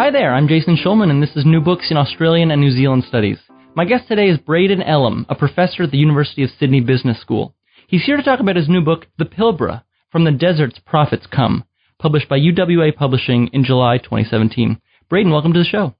Hi there, I'm Jason Schulman, and this is New Books in Australian and New Zealand Studies. My guest today is Bradon Ellem, a professor at the University of Sydney Business School. He's here to talk about his new book, The Pilbara From the Deserts Profits Come, published by UWA Publishing in July 2017. Bradon, welcome to the show.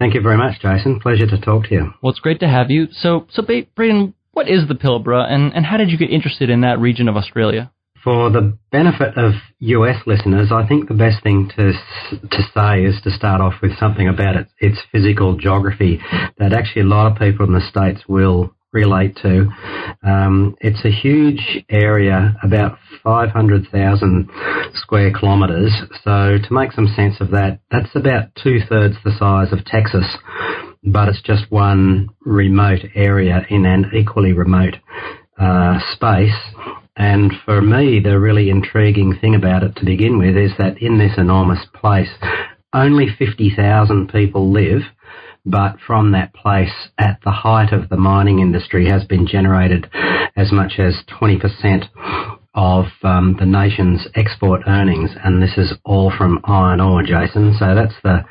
Thank you very much, Jason. Pleasure to talk to you. Well, it's great to have you. So, so Bradon, what is the Pilbara, and, and how did you get interested in that region of Australia? For the benefit of US listeners, I think the best thing to to say is to start off with something about its, its physical geography that actually a lot of people in the states will relate to. Um, it's a huge area, about 500,000 square kilometres. So to make some sense of that, that's about two thirds the size of Texas, but it's just one remote area in an equally remote uh, space. And for me, the really intriguing thing about it to begin with is that in this enormous place, only 50,000 people live, but from that place at the height of the mining industry has been generated as much as 20% of um, the nation's export earnings, and this is all from iron ore, Jason. So that's the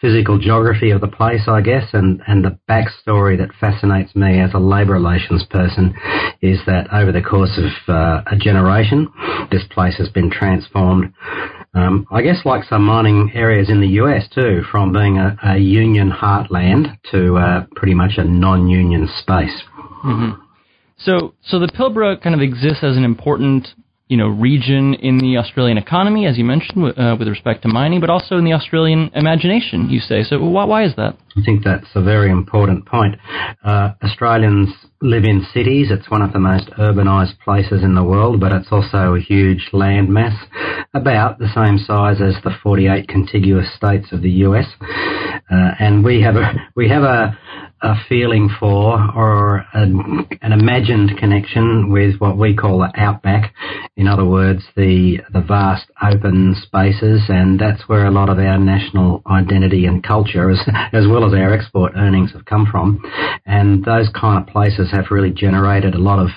physical geography of the place, I guess, and, and the backstory that fascinates me as a labour relations person is that over the course of uh, a generation, this place has been transformed. Um, I guess like some mining areas in the US too, from being a, a union heartland to uh, pretty much a non-union space. Mm-hmm. So, so the Pilbara kind of exists as an important you know, region in the Australian economy, as you mentioned, uh, with respect to mining, but also in the Australian imagination, you say. So why, why is that? I think that's a very important point. Uh, Australians live in cities. It's one of the most urbanised places in the world, but it's also a huge land mass, about the same size as the 48 contiguous states of the US. Uh, and we have a we have a a feeling for or an, an, imagined connection with what we call the outback. In other words, the the vast open spaces, and that's where a lot of our national identity and culture, as, as well as our export earnings, have come from. And those kind of places have really generated a lot of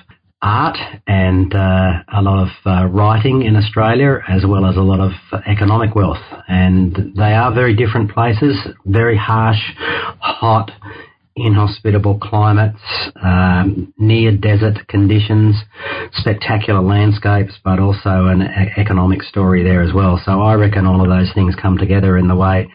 art and uh, a lot of uh, writing in Australia, as well as a lot of economic wealth. And they are very different places, very harsh, hot, inhospitable climates, um, near desert conditions, spectacular landscapes, but also an economic story there as well. So I reckon all of those things come together in the way,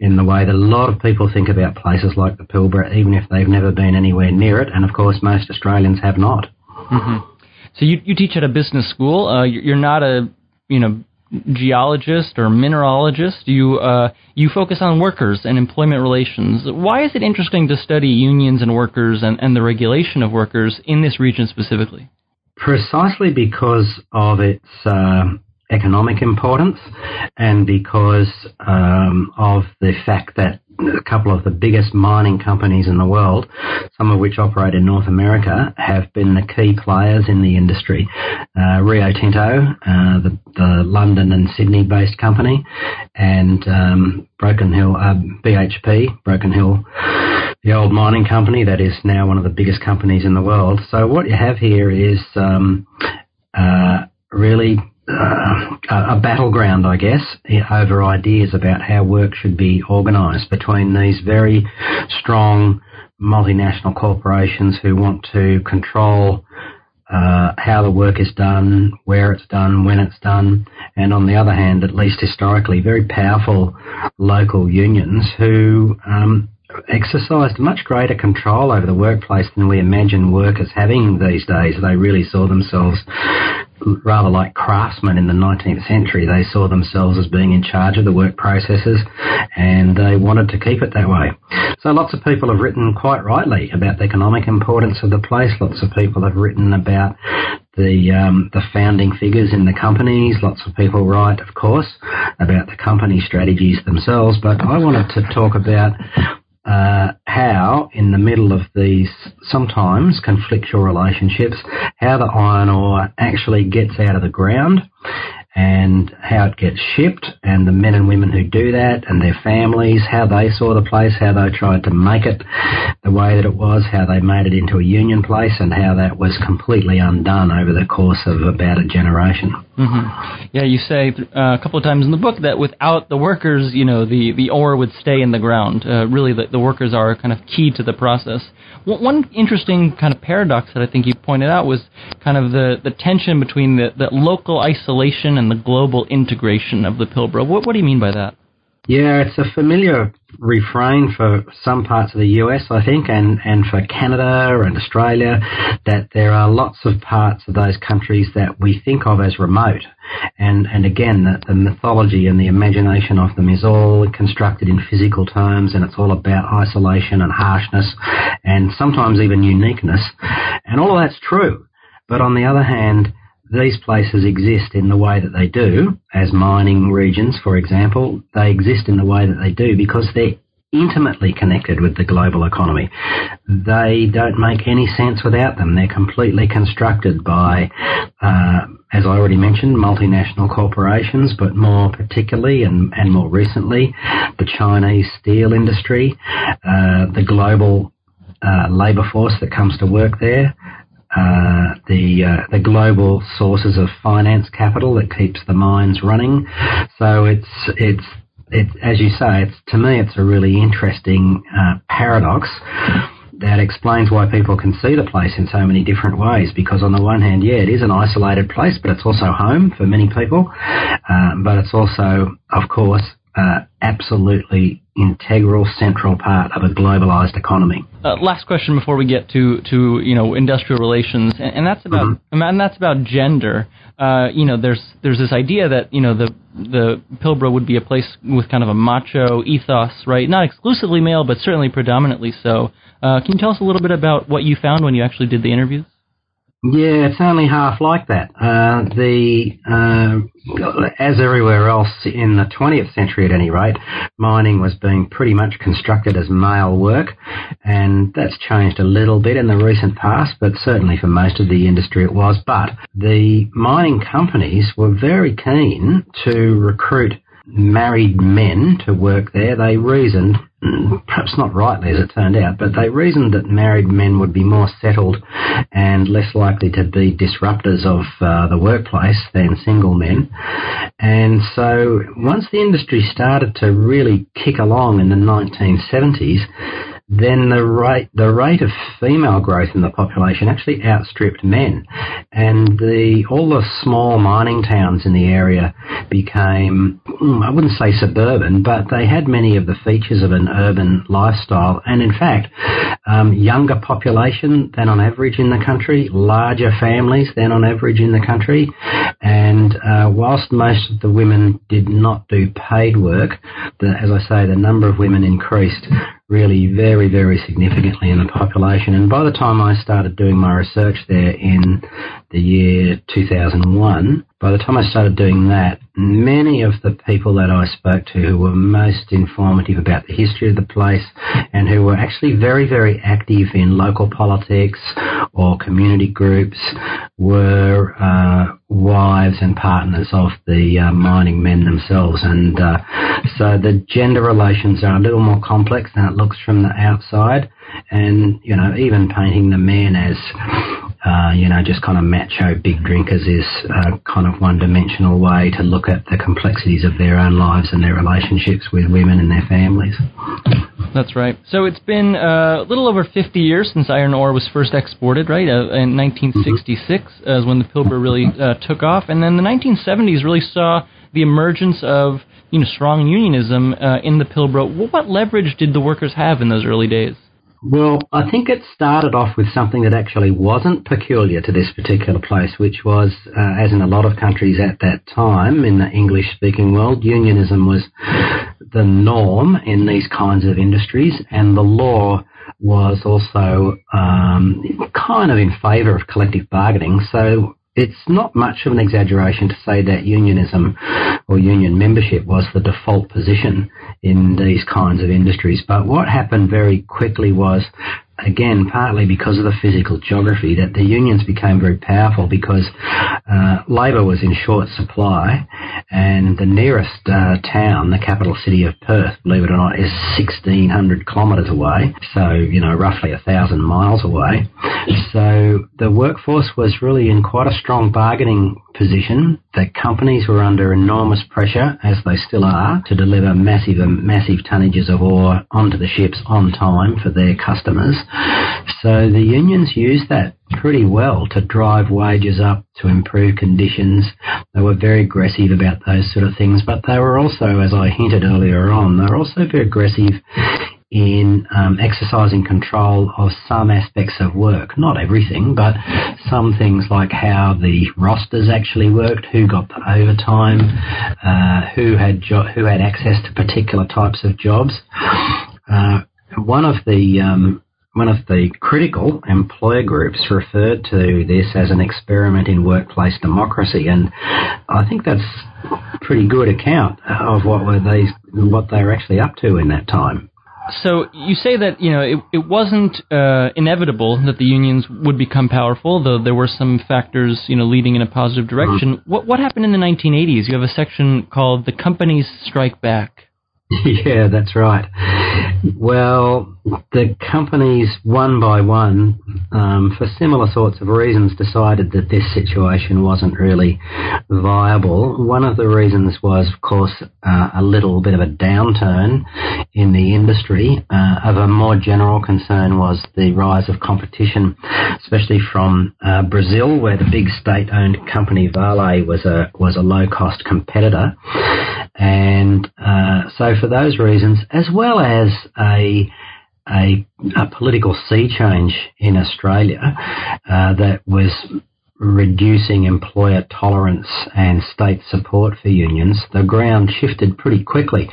in the way that a lot of people think about places like the Pilbara, even if they've never been anywhere near it. And of course, most Australians have not. Mm-hmm. So you you teach at a business school. Uh, you're not a you know geologist or mineralogist. You uh, you focus on workers and employment relations. Why is it interesting to study unions and workers and, and the regulation of workers in this region specifically? Precisely because of its uh, economic importance and because um, of the fact that a couple of the biggest mining companies in the world, some of which operate in North America, have been the key players in the industry. Uh, Rio Tinto, uh, the, the, London and Sydney based company, and um, Broken Hill, uh, BHP, Broken Hill, the old mining company that is now one of the biggest companies in the world. So what you have here is um, uh, really uh, a battleground, I guess, over ideas about how work should be organised between these very strong multinational corporations who want to control uh, how the work is done, where it's done, when it's done, and on the other hand, at least historically, very powerful local unions who um, exercised much greater control over the workplace than we imagine workers having these days. They really saw themselves rather like craftsmen in the 19th century. They saw themselves as being in charge of the work processes and they wanted to keep it that way. So lots of people have written quite rightly about the economic importance of the place. Lots of people have written about the um, the founding figures in the companies. Lots of people write, of course, about the company strategies themselves. But I wanted to talk about uh, how, in the middle of these sometimes conflictual relationships, how the iron ore actually gets out of the ground and how it gets shipped and the men and women who do that and their families, how they saw the place, how they tried to make it the way that it was, how they made it into a union place and how that was completely undone over the course of about a generation. Mm-hmm. Yeah, you say uh, a couple of times in the book that without the workers, you know, the, the ore would stay in the ground. Uh, really, the, the workers are kind of key to the process. One interesting kind of paradox that I think you pointed out was kind of the, the tension between the, the local isolation and the global integration of the Pilbara. What, what do you mean by that? Yeah, it's a familiar refrain for some parts of the US, I think, and, and for Canada and Australia, that there are lots of parts of those countries that we think of as remote. And, and again, the, the mythology and the imagination of them is all constructed in physical terms and it's all about isolation and harshness and sometimes even uniqueness. And all of that's true. But on the other hand, these places exist in the way that they do, as mining regions, for example, they exist in the way that they do because they're intimately connected with the global economy. They don't make any sense without them. They're completely constructed by, uh, as I already mentioned, multinational corporations, but more particularly and, and more recently, the Chinese steel industry, uh, the global uh, labour force that comes to work there, uh, the uh, the global sources of finance capital that keeps the mines running. So it's it's it's as you say, it's to me it's a really interesting uh, paradox that explains why people can see the place in so many different ways. Because on the one hand, yeah, it is an isolated place, but it's also home for many people. Uh, but it's also, of course, uh, absolutely integral, central part of a globalized economy. Uh, last question before we get to, to you know industrial relations, and, and that's about mm-hmm. and that's about gender. Uh, you know, there's there's this idea that you know the the Pilbara would be a place with kind of a macho ethos, right? Not exclusively male, but certainly predominantly so. Uh, can you tell us a little bit about what you found when you actually did the interviews? Yeah, it's only half like that. Uh, the uh, as everywhere else in the 20th century, at any rate, mining was being pretty much constructed as male work, and that's changed a little bit in the recent past. But certainly for most of the industry, it was. But the mining companies were very keen to recruit married men to work there. They reasoned perhaps not rightly as it turned out, but they reasoned that married men would be more settled and less likely to be disruptors of uh, the workplace than single men. And so once the industry started to really kick along in the 1970s, then the rate the rate of female growth in the population actually outstripped men, and the all the small mining towns in the area became hmm, I wouldn't say suburban, but they had many of the features of an urban lifestyle, and in fact, um, younger population than on average in the country, larger families than on average in the country, and uh, whilst most of the women did not do paid work, the, as I say, the number of women increased really very, very significantly in the population. And by the time I started doing my research there in the year 2001, by the time I started doing that, many of the people that I spoke to who were most informative about the history of the place and who were actually very, very active in local politics or community groups were uh, wives and partners of the uh, mining men themselves. And uh, so the gender relations are a little more complex than it looks from the outside. And, you know, even painting the men as uh, you know, just kind of macho big drinkers is uh, kind of one dimensional way to look at the complexities of their own lives and their relationships with women and their families. That's right. So it's been uh, a little over 50 years since iron ore was first exported, right? Uh, in 1966 mm-hmm. is when the Pilbara really uh, took off, and then the 1970s really saw the emergence of you know strong unionism uh, in the Pilbara. What leverage did the workers have in those early days? Well, I think it started off with something that actually wasn't peculiar to this particular place, which was, uh, as in a lot of countries at that time in the English speaking world, unionism was the norm in these kinds of industries, and the law was also um, kind of in favour of collective bargaining. So it's not much of an exaggeration to say that unionism or union membership was the default position in these kinds of industries. But what happened very quickly was again, partly because of the physical geography, that the unions became very powerful because uh, labour was in short supply, and the nearest uh, town, the capital city of Perth, believe it or not, is 1,600 kilometres away, so, you know, roughly a thousand miles away. So the workforce was really in quite a strong bargaining position. The companies were under enormous pressure, as they still are, to deliver massive, massive tonnages of ore onto the ships on time for their customers. So the unions used that pretty well to drive wages up, to improve conditions. They were very aggressive about those sort of things, but they were also, as I hinted earlier on, they were also very aggressive in um, exercising control of some aspects of work. Not everything, but some things like how the rosters actually worked, who got the overtime, uh, who had jo- who had access to particular types of jobs. Uh, one of the um, one of the critical employer groups referred to this as an experiment in workplace democracy, and I think that's a pretty good account of what were these what they were actually up to in that time. So you say that you know it, it wasn't uh, inevitable that the unions would become powerful, though there were some factors you know leading in a positive direction. Mm-hmm. What what happened in the 1980s? You have a section called "The Companies Strike Back." Yeah, that's right. Well, the companies, one by one, um, for similar sorts of reasons, decided that this situation wasn't really viable. One of the reasons was, of course, uh, a little bit of a downturn in the industry. Uh, of a more general concern was the rise of competition, especially from uh, Brazil, where the big state-owned company Vale was a was a low-cost competitor, and uh, so for those reasons, as well as a a, a political sea change in Australia uh, that was reducing employer tolerance and state support for unions, the ground shifted pretty quickly.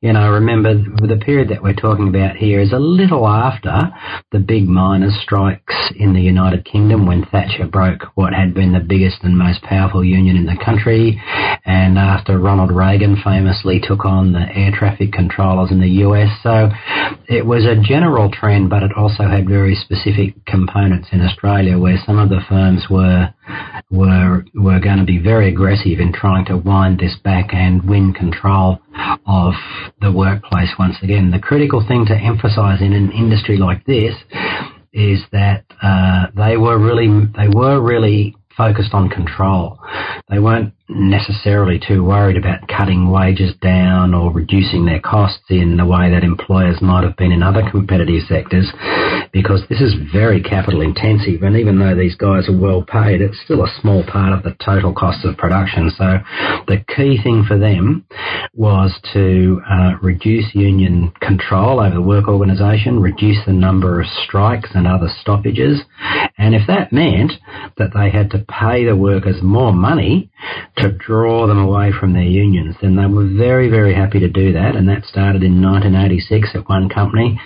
You know, remember the period that we're talking about here is a little after the big miners' strikes in the United Kingdom when Thatcher broke what had been the biggest and most powerful union in the country, and after Ronald Reagan famously took on the air traffic controllers in the US. So it was a general trend, but it also had very specific components in Australia where some of the firms were were were going to be very aggressive in trying to wind this back and win control of the workplace once again. The critical thing to emphasise in an industry like this is that uh, they were really they were really focused on control. They weren't necessarily too worried about cutting wages down or reducing their costs in the way that employers might have been in other competitive sectors because this is very capital intensive and even though these guys are well paid it's still a small part of the total cost of production. So the key thing for them was to uh, reduce union control over the work organisation reduce the number of strikes and other stoppages and if that meant that they had to pay the workers more money to draw them away from their unions. And they were very, very happy to do that. And that started in 1986 at one company,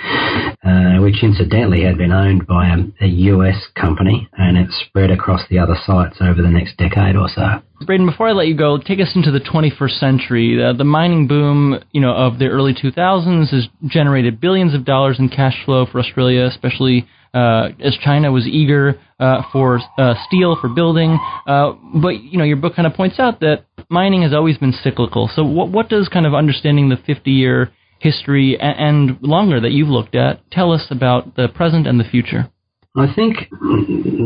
uh, which incidentally had been owned by a, a, US company, and it spread across the other sites over the next decade or so. Bradon, before I let you go, take us into the 21st century. Uh, the mining boom, you know, of the early 2000s has generated billions of dollars in cash flow for Australia, especially uh, as China was eager uh, for uh, steel for building. Uh, but you know, your book kind of points out that mining has always been cyclical. So, what what does kind of understanding the 50 year history and, and longer that you've looked at tell us about the present and the future? I think,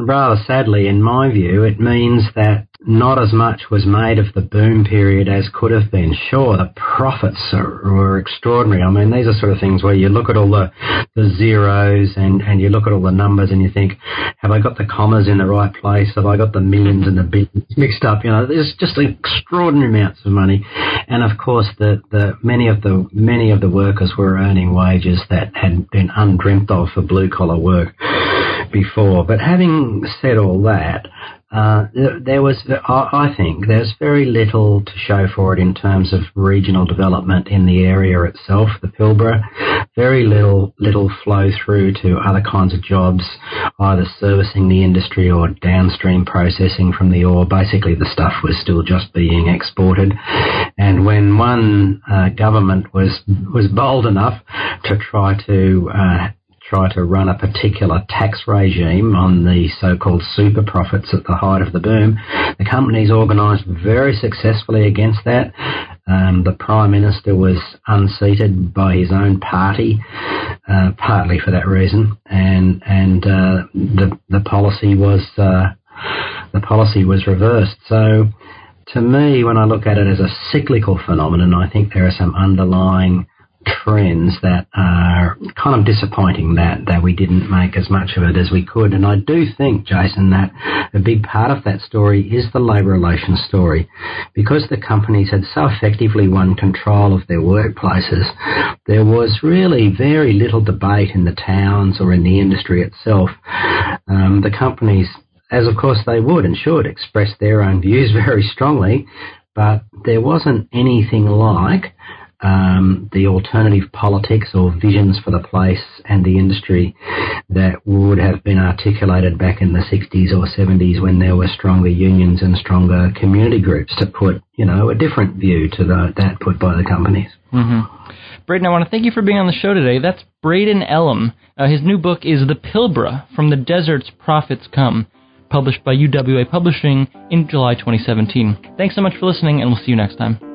rather sadly, in my view, it means that not as much was made of the boom period as could have been. Sure, the profits are, were extraordinary. I mean, these are sort of things where you look at all the, the zeros and, and you look at all the numbers and you think, have I got the commas in the right place? Have I got the millions and the billions mixed up? You know, there's just extraordinary amounts of money. And of course, the, the, many of the, many of the workers were earning wages that had been undreamt of for blue collar work before. But having said all that, uh, there was, I think, there's very little to show for it in terms of regional development in the area itself, the Pilbara. Very little, little flow through to other kinds of jobs, either servicing the industry or downstream processing from the ore. Basically, the stuff was still just being exported. And when one uh, government was was bold enough to try to uh, try to run a particular tax regime on the so-called super profits at the height of the boom. The companies organised very successfully against that. Um, the Prime Minister was unseated by his own party, uh, partly for that reason, and and uh, the the policy was uh, the policy was reversed. So, to me, when I look at it as a cyclical phenomenon, I think there are some underlying trends that are kind of disappointing that, that we didn't make as much of it as we could. And I do think, Jason, that a big part of that story is the labour relations story. Because the companies had so effectively won control of their workplaces, there was really very little debate in the towns or in the industry itself. Um, the companies, as of course they would and should, express their own views very strongly, but there wasn't anything like um, the alternative politics or visions for the place and the industry that would have been articulated back in the 60s or 70s when there were stronger unions and stronger community groups to put, you know, a different view to the, that put by the companies. Mm-hmm. Bradon, I want to thank you for being on the show today. That's Bradon Ellem. Uh, his new book is The Pilbara From the Desert's Profits Come, published by UWA Publishing in July 2017. Thanks so much for listening, and we'll see you next time.